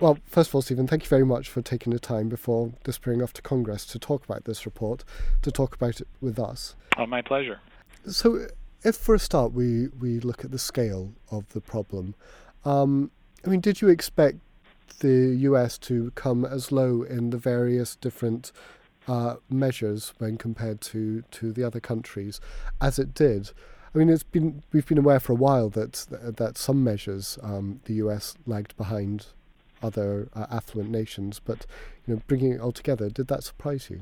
Well, first of all, Stephen, thank you very much for taking the time before disappearing off to Congress to talk about this report, to talk about it with us. Oh, my pleasure. So, if for a start we, we look at the scale of the problem, um, I mean, did you expect the US to come as low in the various different uh, measures when compared to, to the other countries as it did? I mean, it's been we've been aware for a while that that some measures um, the US lagged behind other uh, affluent nations, but you know, bringing it all together, did that surprise you?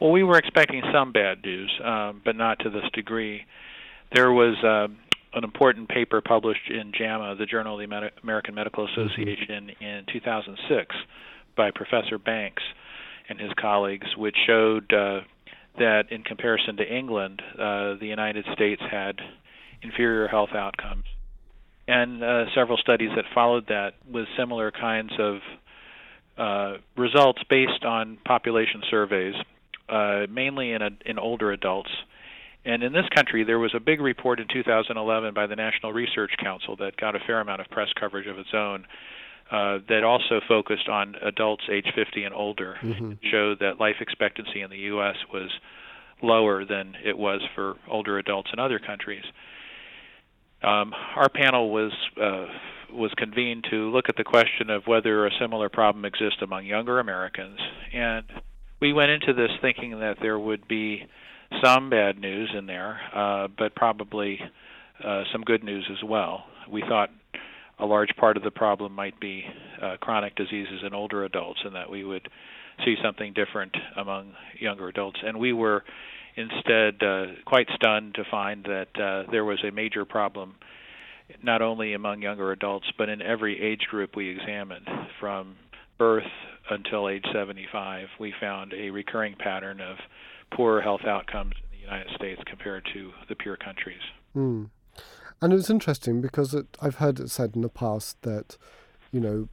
Well, we were expecting some bad news, um, but not to this degree. There was uh, an important paper published in JAMA, the Journal of the Medi- American Medical mm-hmm. Association, mm-hmm. in 2006 by Professor Banks and his colleagues, which showed uh, that in comparison to England, uh, the United States had inferior health outcomes. And uh, several studies that followed that with similar kinds of uh, results based on population surveys, uh, mainly in, a, in older adults and in this country, there was a big report in 2011 by the National Research Council that got a fair amount of press coverage of its own. Uh, that also focused on adults age 50 and older, mm-hmm. showed that life expectancy in the U.S. was lower than it was for older adults in other countries. Um, our panel was uh, was convened to look at the question of whether a similar problem exists among younger Americans, and we went into this thinking that there would be some bad news in there, uh, but probably uh, some good news as well. We thought a large part of the problem might be uh, chronic diseases in older adults, and that we would see something different among younger adults. And we were instead uh, quite stunned to find that uh, there was a major problem not only among younger adults but in every age group we examined from birth until age 75 we found a recurring pattern of poorer health outcomes in the United States compared to the peer countries. Mm. And it was interesting because it, I've heard it said in the past that, you know,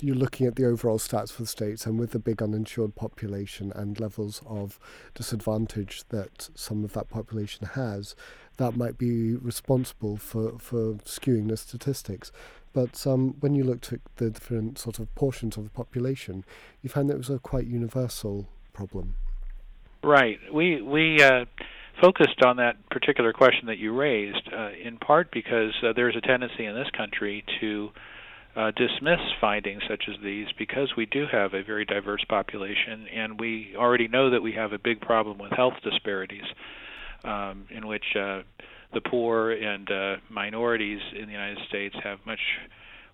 you're looking at the overall stats for the states, and with the big uninsured population and levels of disadvantage that some of that population has, that might be responsible for, for skewing the statistics. But um, when you looked at the different sort of portions of the population, you found that it was a quite universal problem. Right. We we uh, focused on that particular question that you raised uh, in part because uh, there's a tendency in this country to uh, dismiss findings such as these because we do have a very diverse population and we already know that we have a big problem with health disparities um, in which uh, the poor and uh, minorities in the United States have much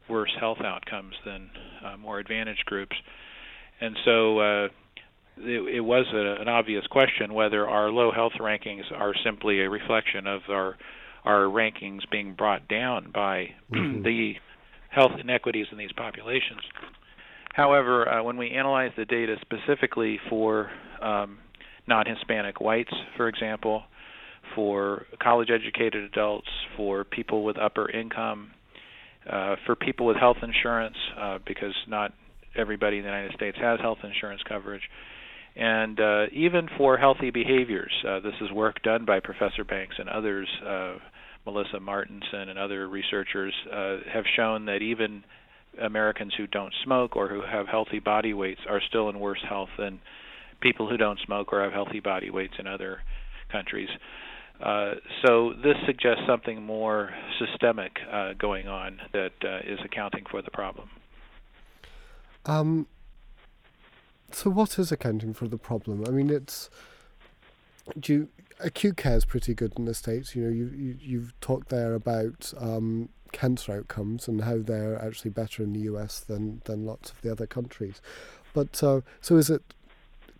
worse health outcomes than uh, more advantaged groups. And so uh, it, it was a, an obvious question whether our low health rankings are simply a reflection of our our rankings being brought down by mm-hmm. the health inequities in these populations. However, uh, when we analyze the data specifically for um, non-Hispanic whites, for example, for college-educated adults, for people with upper income, uh, for people with health insurance, uh, because not everybody in the United States has health insurance coverage, and uh, even for healthy behaviors. Uh, this is work done by Professor Banks and others. Melissa Martinson and other researchers uh, have shown that even Americans who don't smoke or who have healthy body weights are still in worse health than people who don't smoke or have healthy body weights in other countries. Uh, so this suggests something more systemic uh, going on that uh, is accounting for the problem. Um, so, what is accounting for the problem? I mean, it's do you, acute care is pretty good in the states. You know, you, you you've talked there about um, cancer outcomes and how they're actually better in the US than than lots of the other countries. But uh, so, is it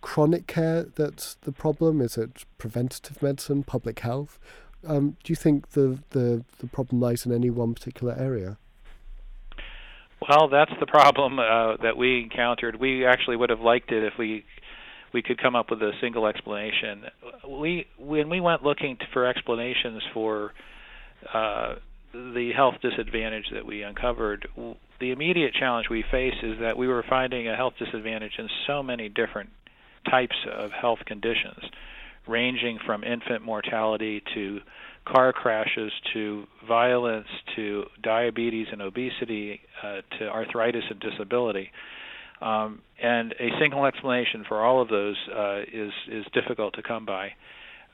chronic care that's the problem? Is it preventative medicine, public health? Um, do you think the, the the problem lies in any one particular area? Well, that's the problem uh, that we encountered. We actually would have liked it if we we could come up with a single explanation. We when we went looking for explanations for uh, the health disadvantage that we uncovered, the immediate challenge we face is that we were finding a health disadvantage in so many different types of health conditions, ranging from infant mortality to car crashes to violence to diabetes and obesity uh, to arthritis and disability. Um, and a single explanation for all of those uh, is is difficult to come by.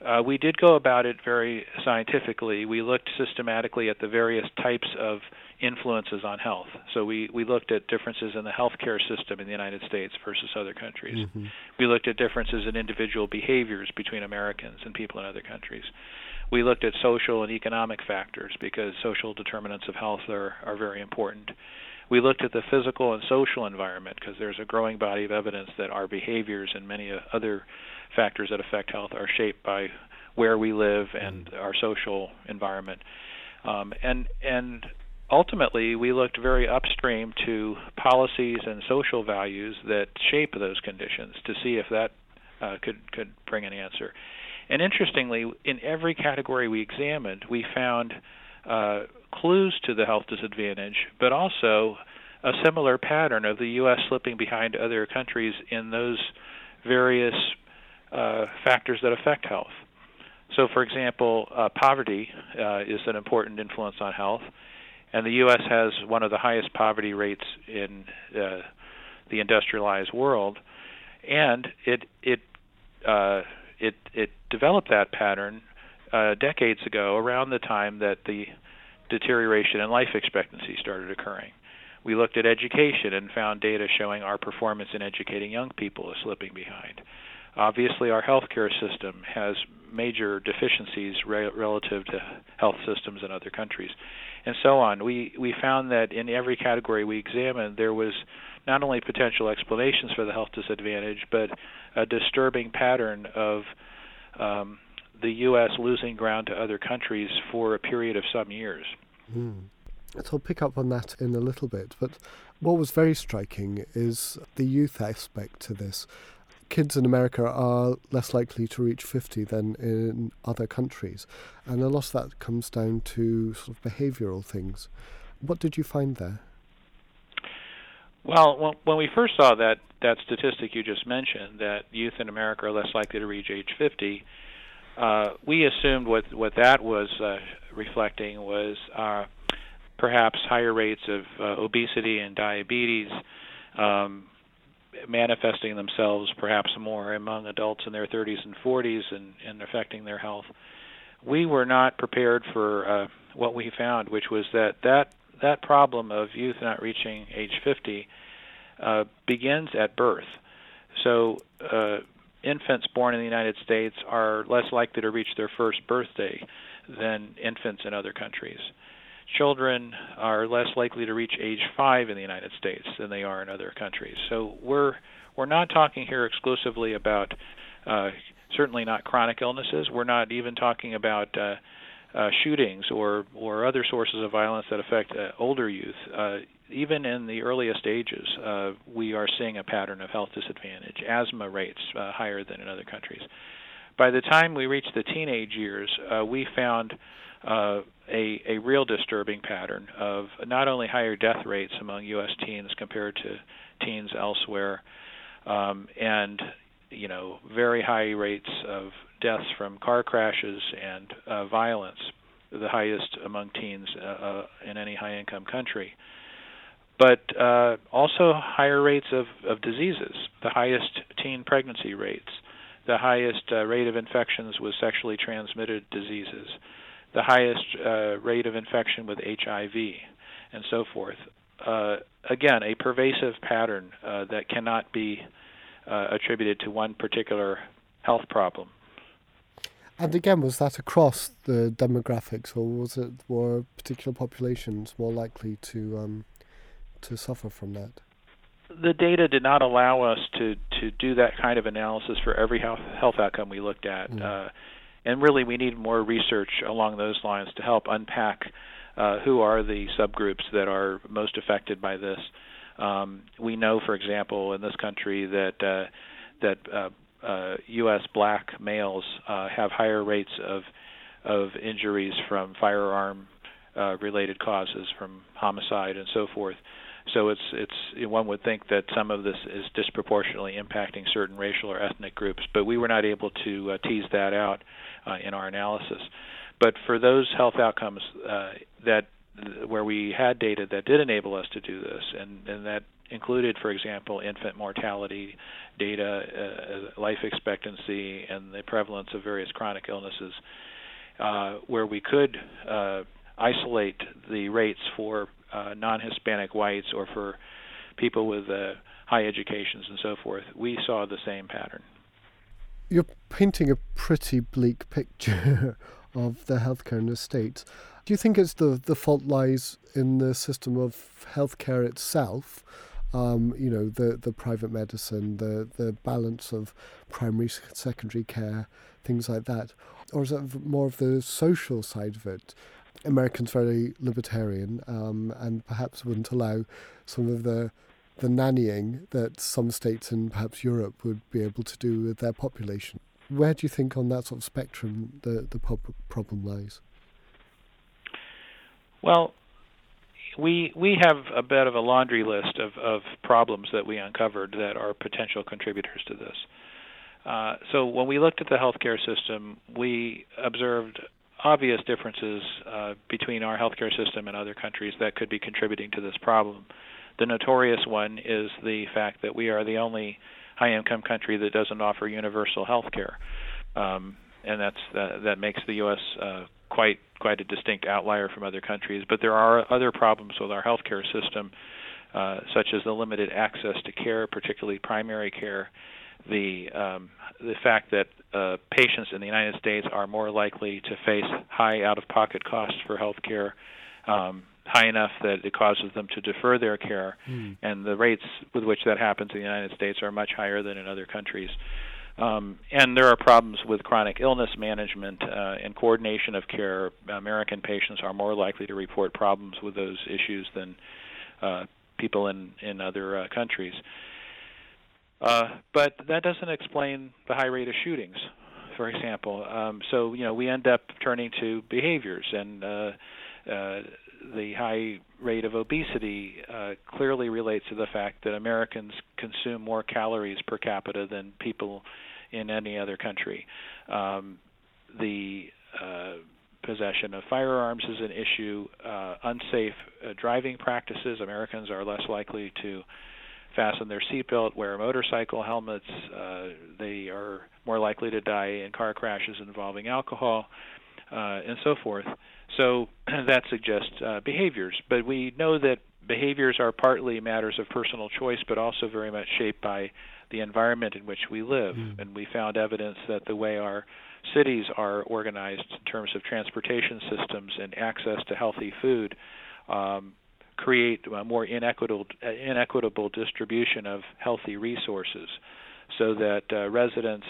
Uh, we did go about it very scientifically. We looked systematically at the various types of influences on health. So we, we looked at differences in the healthcare system in the United States versus other countries. Mm-hmm. We looked at differences in individual behaviors between Americans and people in other countries. We looked at social and economic factors because social determinants of health are, are very important. We looked at the physical and social environment because there's a growing body of evidence that our behaviors and many other factors that affect health are shaped by where we live and mm-hmm. our social environment. Um, and and ultimately, we looked very upstream to policies and social values that shape those conditions to see if that uh, could could bring an answer. And interestingly, in every category we examined, we found uh, clues to the health disadvantage, but also a similar pattern of the U.S. slipping behind other countries in those various uh, factors that affect health. So, for example, uh, poverty uh, is an important influence on health, and the U.S. has one of the highest poverty rates in uh, the industrialized world, and it it uh, it it developed that pattern uh, decades ago, around the time that the deterioration in life expectancy started occurring. We looked at education and found data showing our performance in educating young people is slipping behind. Obviously, our healthcare system has major deficiencies re- relative to health systems in other countries, and so on. We we found that in every category we examined, there was not only potential explanations for the health disadvantage, but a disturbing pattern of um, the U.S. losing ground to other countries for a period of some years. Mm. So I'll pick up on that in a little bit. But what was very striking is the youth aspect to this kids in America are less likely to reach 50 than in other countries. And a lot of that comes down to sort of behavioral things. What did you find there? Well, when we first saw that, that statistic you just mentioned, that youth in America are less likely to reach age 50, uh, we assumed what, what that was uh, reflecting was uh, perhaps higher rates of uh, obesity and diabetes, um, manifesting themselves perhaps more among adults in their 30s and 40s and, and affecting their health. We were not prepared for uh, what we found, which was that that that problem of youth not reaching age 50 uh, begins at birth. So uh, infants born in the United States are less likely to reach their first birthday than infants in other countries children are less likely to reach age five in the United States than they are in other countries. So we're we're not talking here exclusively about uh, certainly not chronic illnesses. We're not even talking about uh, uh, shootings or or other sources of violence that affect uh, older youth. Uh, even in the earliest ages, uh, we are seeing a pattern of health disadvantage. Asthma rates uh, higher than in other countries. By the time we reach the teenage years, uh, we found uh, a, a real disturbing pattern of not only higher death rates among U.S. teens compared to teens elsewhere, um, and you know very high rates of deaths from car crashes and uh, violence, the highest among teens uh, uh, in any high-income country. But uh, also higher rates of, of diseases, the highest teen pregnancy rates, the highest uh, rate of infections with sexually transmitted diseases the highest uh, rate of infection with HIV, and so forth. Uh, again, a pervasive pattern uh, that cannot be uh, attributed to one particular health problem. And again, was that across the demographics, or was it were particular populations more likely to um, to suffer from that? The data did not allow us to to do that kind of analysis for every health health outcome we looked at. Mm. Uh, and really we need more research along those lines to help unpack uh, who are the subgroups that are most affected by this. Um, we know, for example, in this country that uh, that uh, uh, U.S. black males uh, have higher rates of of injuries from firearm uh, related causes, from homicide and so forth. So it's it's one would think that some of this is disproportionately impacting certain racial or ethnic groups, but we were not able to uh, tease that out uh, in our analysis. but for those health outcomes uh, that where we had data that did enable us to do this, and, and that included, for example, infant mortality data, uh, life expectancy, and the prevalence of various chronic illnesses, uh, where we could uh, isolate the rates for uh, non-Hispanic whites or for people with uh, high educations and so forth, we saw the same pattern. You're painting a pretty bleak picture of the healthcare in the States. Do you think it's the, the fault lies in the system of healthcare itself? Um, you know, the, the private medicine, the, the balance of primary, secondary care, things like that? Or is it more of the social side of it? Americans very libertarian um, and perhaps wouldn't allow some of the the nannying that some states and perhaps Europe would be able to do with their population. Where do you think on that sort of spectrum the the problem lies? Well, we we have a bit of a laundry list of, of problems that we uncovered that are potential contributors to this. Uh, so when we looked at the healthcare system, we observed obvious differences uh, between our healthcare system and other countries that could be contributing to this problem. The notorious one is the fact that we are the only high-income country that doesn't offer universal health care, um, and that's uh, that makes the U.S. Uh, quite quite a distinct outlier from other countries. But there are other problems with our healthcare system, uh, such as the limited access to care, particularly primary care, the um, the fact that uh, patients in the United States are more likely to face high out-of-pocket costs for health care, um, high enough that it causes them to defer their care, mm. and the rates with which that happens in the United States are much higher than in other countries. Um, and there are problems with chronic illness management uh, and coordination of care. American patients are more likely to report problems with those issues than uh, people in in other uh, countries. Uh, but that doesn't explain the high rate of shootings, for example. Um, so you know we end up turning to behaviors and. Uh, uh, the high rate of obesity uh, clearly relates to the fact that Americans consume more calories per capita than people in any other country. Um, the uh, possession of firearms is an issue. Unsafe driving practices. Americans are less likely to fasten their seatbelt, wear motorcycle helmets. Uh, they are more likely to die in car crashes involving alcohol, uh, and so forth. So that suggests uh, behaviors, but we know that behaviors are partly matters of personal choice, but also very much shaped by the environment in which we live. Mm. And we found evidence that the way our cities are organized in terms of transportation systems and access to healthy food um, create a more inequitable, inequitable distribution of healthy resources, so that uh, residents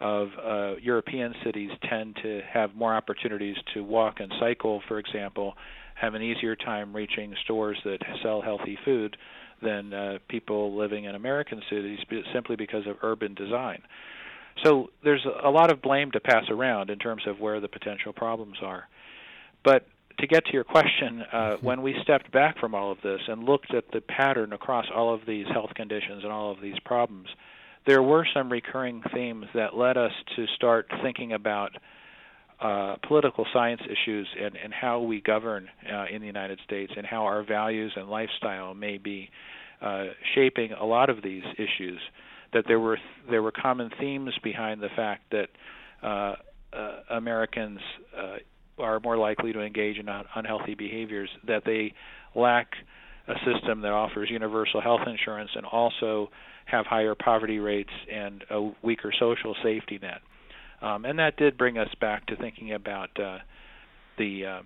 of uh, European cities tend to have more opportunities to walk and cycle, for example, have an easier time reaching stores that sell healthy food than uh, people living in American cities simply because of urban design. So there's a lot of blame to pass around in terms of where the potential problems are. But to get to your question, uh, mm-hmm. when we stepped back from all of this and looked at the pattern across all of these health conditions and all of these problems, there were some recurring themes that led us to start thinking about uh, political science issues and, and how we govern uh, in the United States and how our values and lifestyle may be uh, shaping a lot of these issues. That there were there were common themes behind the fact that uh, uh, Americans uh, are more likely to engage in unhealthy behaviors. That they lack a system that offers universal health insurance and also have higher poverty rates and a weaker social safety net. Um, and that did bring us back to thinking about uh, the uh,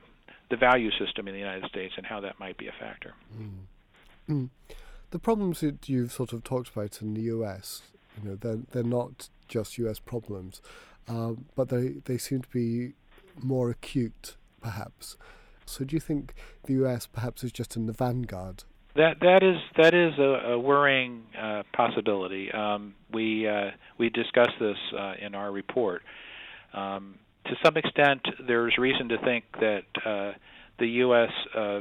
the value system in the United States and how that might be a factor. Mm. Mm. The problems that you've sort of talked about in the U.S., you know, they're they're not just U.S. problems, um, but they they seem to be more acute, perhaps. So, do you think the U.S. perhaps is just in the vanguard that that is that is a, a worrying uh, possibility. Um, we uh, we discuss this uh, in our report. Um, to some extent, there's reason to think that uh, the U.S. Uh,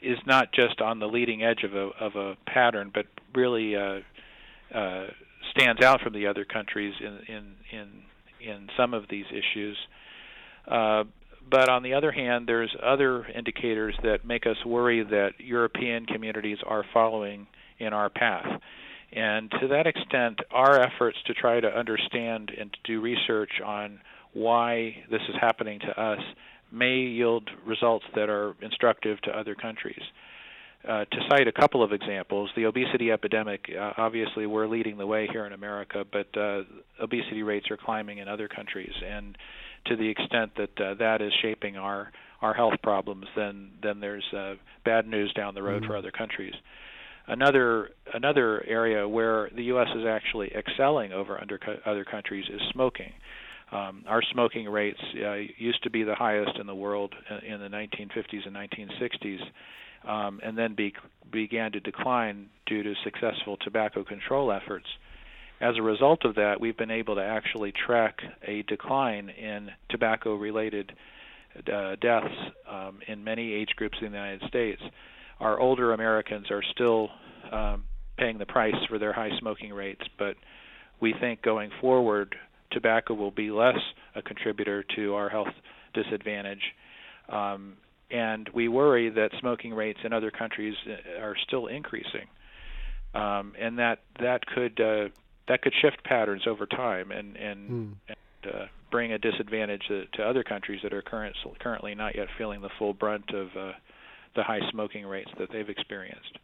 is not just on the leading edge of a of a pattern, but really uh, stands out from the other countries in in in in some of these issues. But on the other hand, there's other indicators that make us worry that European communities are following in our path. And to that extent, our efforts to try to understand and to do research on why this is happening to us may yield results that are instructive to other countries. Uh, to cite a couple of examples, the obesity epidemic, uh, obviously we're leading the way here in America, but uh, obesity rates are climbing in other countries. And to the extent that uh, that is shaping our, our health problems, then, then there's uh, bad news down the road mm-hmm. for other countries. Another another area where the U.S. is actually excelling over under other countries is smoking. Um, our smoking rates uh, used to be the highest in the world in the 1950s and 1960s, um, and then be, began to decline due to successful tobacco control efforts. As a result of that, we've been able to actually track a decline in tobacco related uh, deaths um, in many age groups in the United States our older Americans are still um, paying the price for their high smoking rates, but we think going forward, tobacco will be less a contributor to our health disadvantage. Um, and we worry that smoking rates in other countries uh, are still increasing, um, and that that could uh, that could shift patterns over time and and, mm. and uh, bring a disadvantage to, to other countries that are current, currently not yet feeling the full brunt of uh, the high smoking rates that they've experienced.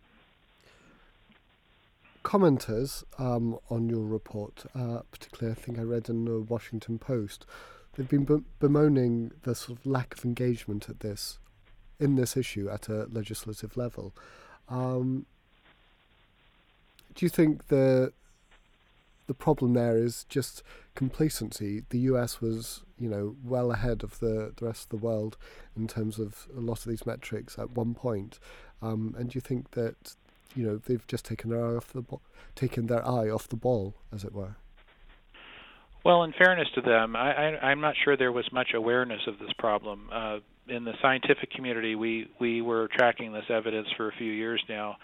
Commenters um, on your report, uh, particularly I think I read in the Washington Post, they've been bemoaning the sort of lack of engagement at this, in this issue at a legislative level. Um, do you think the the problem there is just complacency. The US was, you know, well ahead of the, the rest of the world in terms of a lot of these metrics at one point. Um, and do you think that, you know, they've just taken their eye off the bo- taken their eye off the ball, as it were? Well, in fairness to them, I, I'm not sure there was much awareness of this problem. Uh, in the scientific community, we we were tracking this evidence for a few years now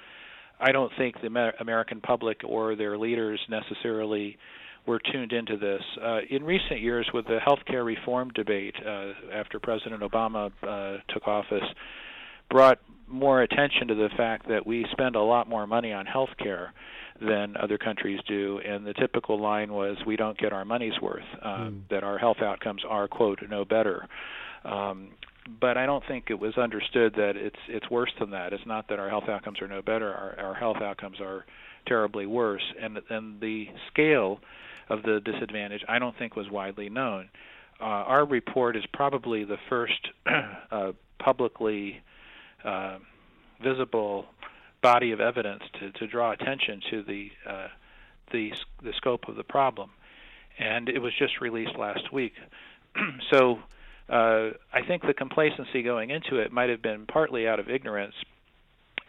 I don't think the American public or their leaders necessarily were tuned into this. Uh, in recent years, with the healthcare reform debate uh, after President Obama uh, took office, brought more attention to the fact that we spend a lot more money on healthcare than other countries do, and the typical line was, "We don't get our money's worth." Mm. That our health outcomes are quote no better. Um, but I don't think it was understood that it's it's worse than that. It's not that our health outcomes are no better. Our our health outcomes are terribly worse, and and the scale of the disadvantage I don't think was widely known. Uh, our report is probably the first uh, publicly uh, visible body of evidence to, to draw attention to the uh, the the scope of the problem, and it was just released last week. so uh, I think the complacency going into it might have been partly out of ignorance,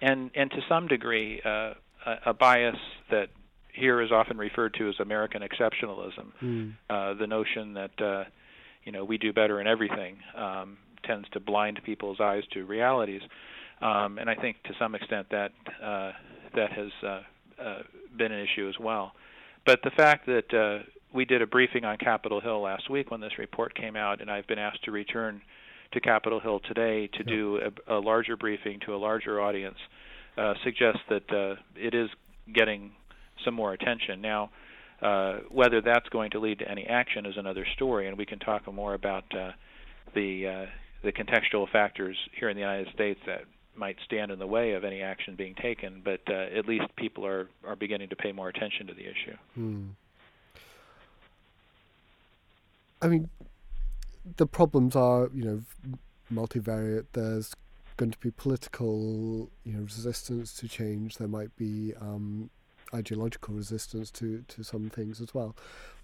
and and to some degree uh, a, a bias that here is often referred to as American exceptionalism. Mm. Uh, the notion that uh, you know we do better in everything um, tends to blind people's eyes to realities, um, and I think to some extent that uh, that has uh, uh, been an issue as well. But the fact that uh, we did a briefing on Capitol Hill last week when this report came out, and I've been asked to return to Capitol Hill today to do a, a larger briefing to a larger audience. Uh, suggests that uh, it is getting some more attention now. Uh, whether that's going to lead to any action is another story, and we can talk more about uh, the uh, the contextual factors here in the United States that might stand in the way of any action being taken. But uh, at least people are are beginning to pay more attention to the issue. Hmm. I mean, the problems are, you know, multivariate. There's going to be political, you know, resistance to change. There might be um, ideological resistance to, to some things as well.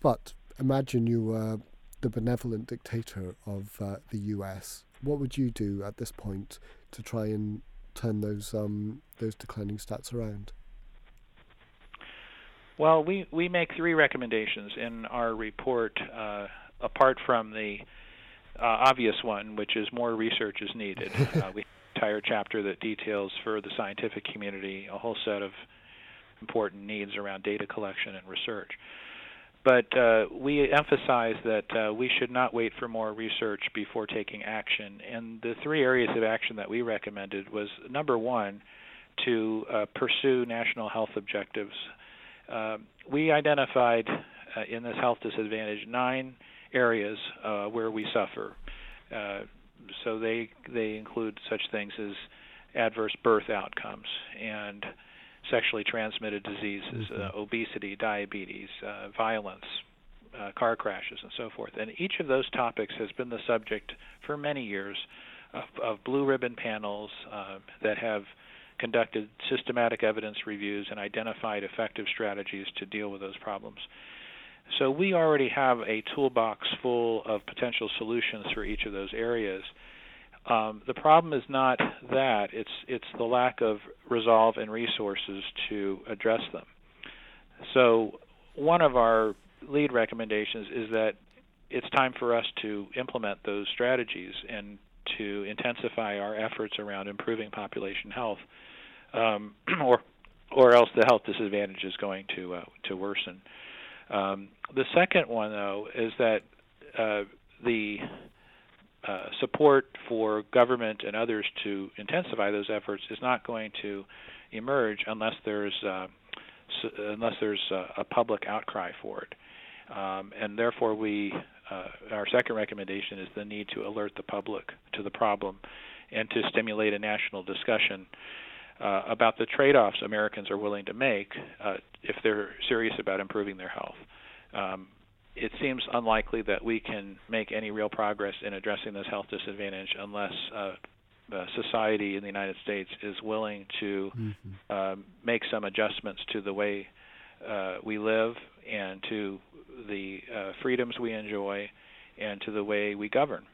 But imagine you were the benevolent dictator of uh, the U.S. What would you do at this point to try and turn those um, those declining stats around? Well, we, we make three recommendations in our report. Uh, apart from the uh, obvious one, which is more research is needed. uh, we have an entire chapter that details for the scientific community a whole set of important needs around data collection and research. but uh, we emphasize that uh, we should not wait for more research before taking action. And the three areas of action that we recommended was number one, to uh, pursue national health objectives. Uh, we identified uh, in this health disadvantage nine areas uh, where we suffer. so they they include such things as adverse birth outcomes and sexually transmitted diseases, uh, mm-hmm. obesity, diabetes, uh, violence, uh, car crashes, and so forth. And each of those topics has been the subject for many years of, of blue ribbon panels uh, that have conducted systematic evidence reviews and identified effective strategies to deal with those problems. So we already have a toolbox full of potential solutions for each of those areas. Um, the problem is not that; it's it's the lack of resolve and resources to address them. So, one of our lead recommendations is that it's time for us to implement those strategies and to intensify our efforts around improving population health, um, or or else the health disadvantage is going to uh, to worsen. Um, the second one, though, is that uh, the uh, support for government and others to intensify those efforts is not going to emerge unless there's uh, unless there's a, a, public outcry for it. Um, and therefore, we uh, our second recommendation is the need to alert the public to the problem and to stimulate a national discussion uh, about the trade-offs Americans are willing to make uh, if they're serious about improving their health. Um, it seems unlikely that we can make any real progress in addressing this health disadvantage unless uh, society in the United States is willing to mm-hmm. uh, make some adjustments to the way uh, we live and to the uh, freedoms we enjoy and to the way we govern.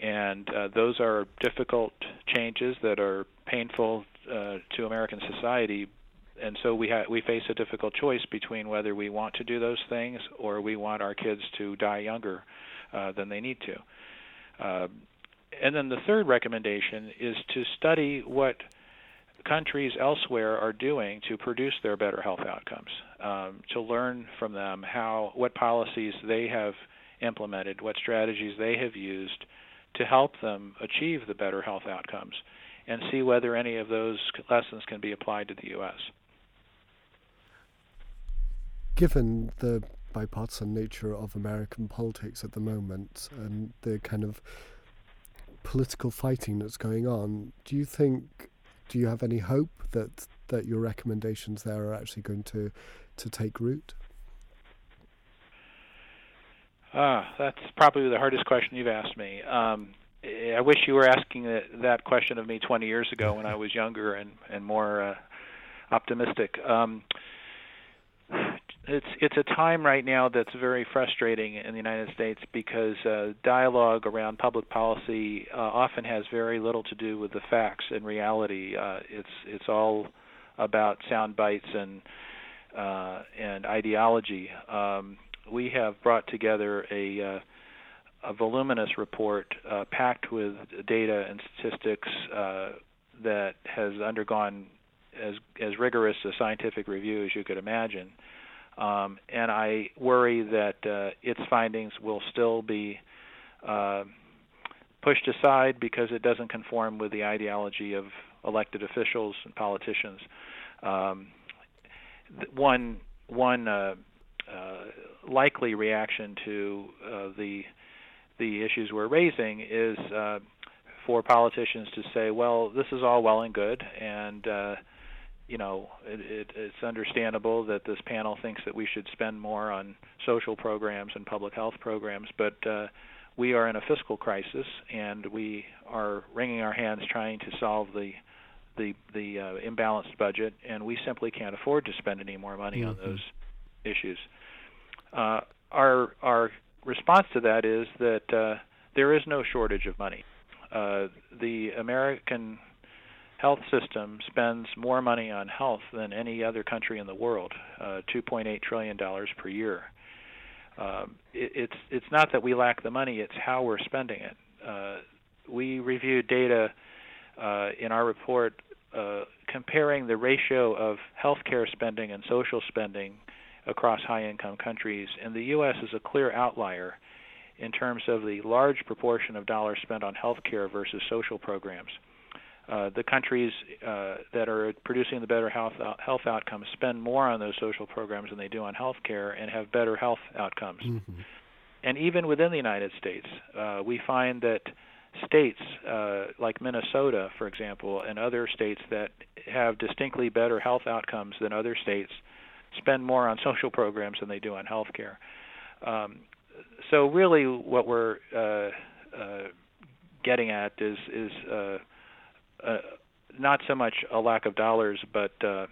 And uh, those are difficult changes that are painful uh, to American society, and so we ha- we face a difficult choice between whether we want to do those things or we want our kids to die younger uh, than they need to. Uh, and then the third recommendation is to study what countries elsewhere are doing to produce their better health outcomes. Um, to learn from them how what policies they have implemented, what strategies they have used to help them achieve the better health outcomes, and see whether any of those lessons can be applied to the U.S given the bipartisan nature of American politics at the moment and the kind of political fighting that's going on, do you think, do you have any hope that that your recommendations there are actually going to to take root? Ah, that's probably the hardest question you've asked me. Um, I wish you were asking that, question of me 20 years ago when I was younger and and more uh, optimistic. Um, it's it's a time right now that's very frustrating in the United States because uh, dialogue around public policy uh, often has very little to do with the facts and reality. Uh, it's it's all about sound bites and uh, and ideology. Um, we have brought together a uh, a voluminous report uh, packed with data and statistics uh, that has undergone as as rigorous a scientific review as you could imagine. Um, and I worry that uh, its findings will still be uh, pushed aside because it doesn't conform with the ideology of elected officials and politicians. Um, one one uh, uh, likely reaction to the the issues we're raising is uh, for politicians to say, "Well, this is all well and good, and uh, you know, it, it, it's understandable that this panel thinks that we should spend more on social programs and public health programs, but uh, we are in a fiscal crisis and we are wringing our hands trying to solve the the the uh, imbalanced budget, and we simply can't afford to spend any more money mm-hmm. on those issues. Uh, our our response to that is that uh, there is no shortage of money. Uh, the American health system spends more money on health than any other country in the world, uh, 2.8 trillion dollars per year. Um, it, it's it's not that we lack the money; it's how we're spending it. Uh, we reviewed data uh, in our report uh, comparing the ratio of healthcare spending and social spending across high income countries. And the U.S. is a clear outlier in terms of the large proportion of dollars spent on health care versus social programs. Uh, the countries uh, that are producing the better health out- health outcomes spend more on those social programs than they do on health care and have better health outcomes. Mm-hmm. And even within the United States, uh, we find that states uh, like Minnesota, for example, and other states that have distinctly better health outcomes than other states spend more on social programs than they do on health care. Um, so really, what we're uh, uh, getting at is is uh, uh, not so much a lack of dollars, but uh,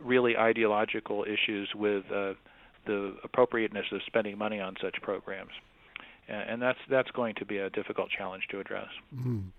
really ideological issues with the appropriateness of spending money on such programs, and, that's that's going to be a difficult challenge to address. Mm.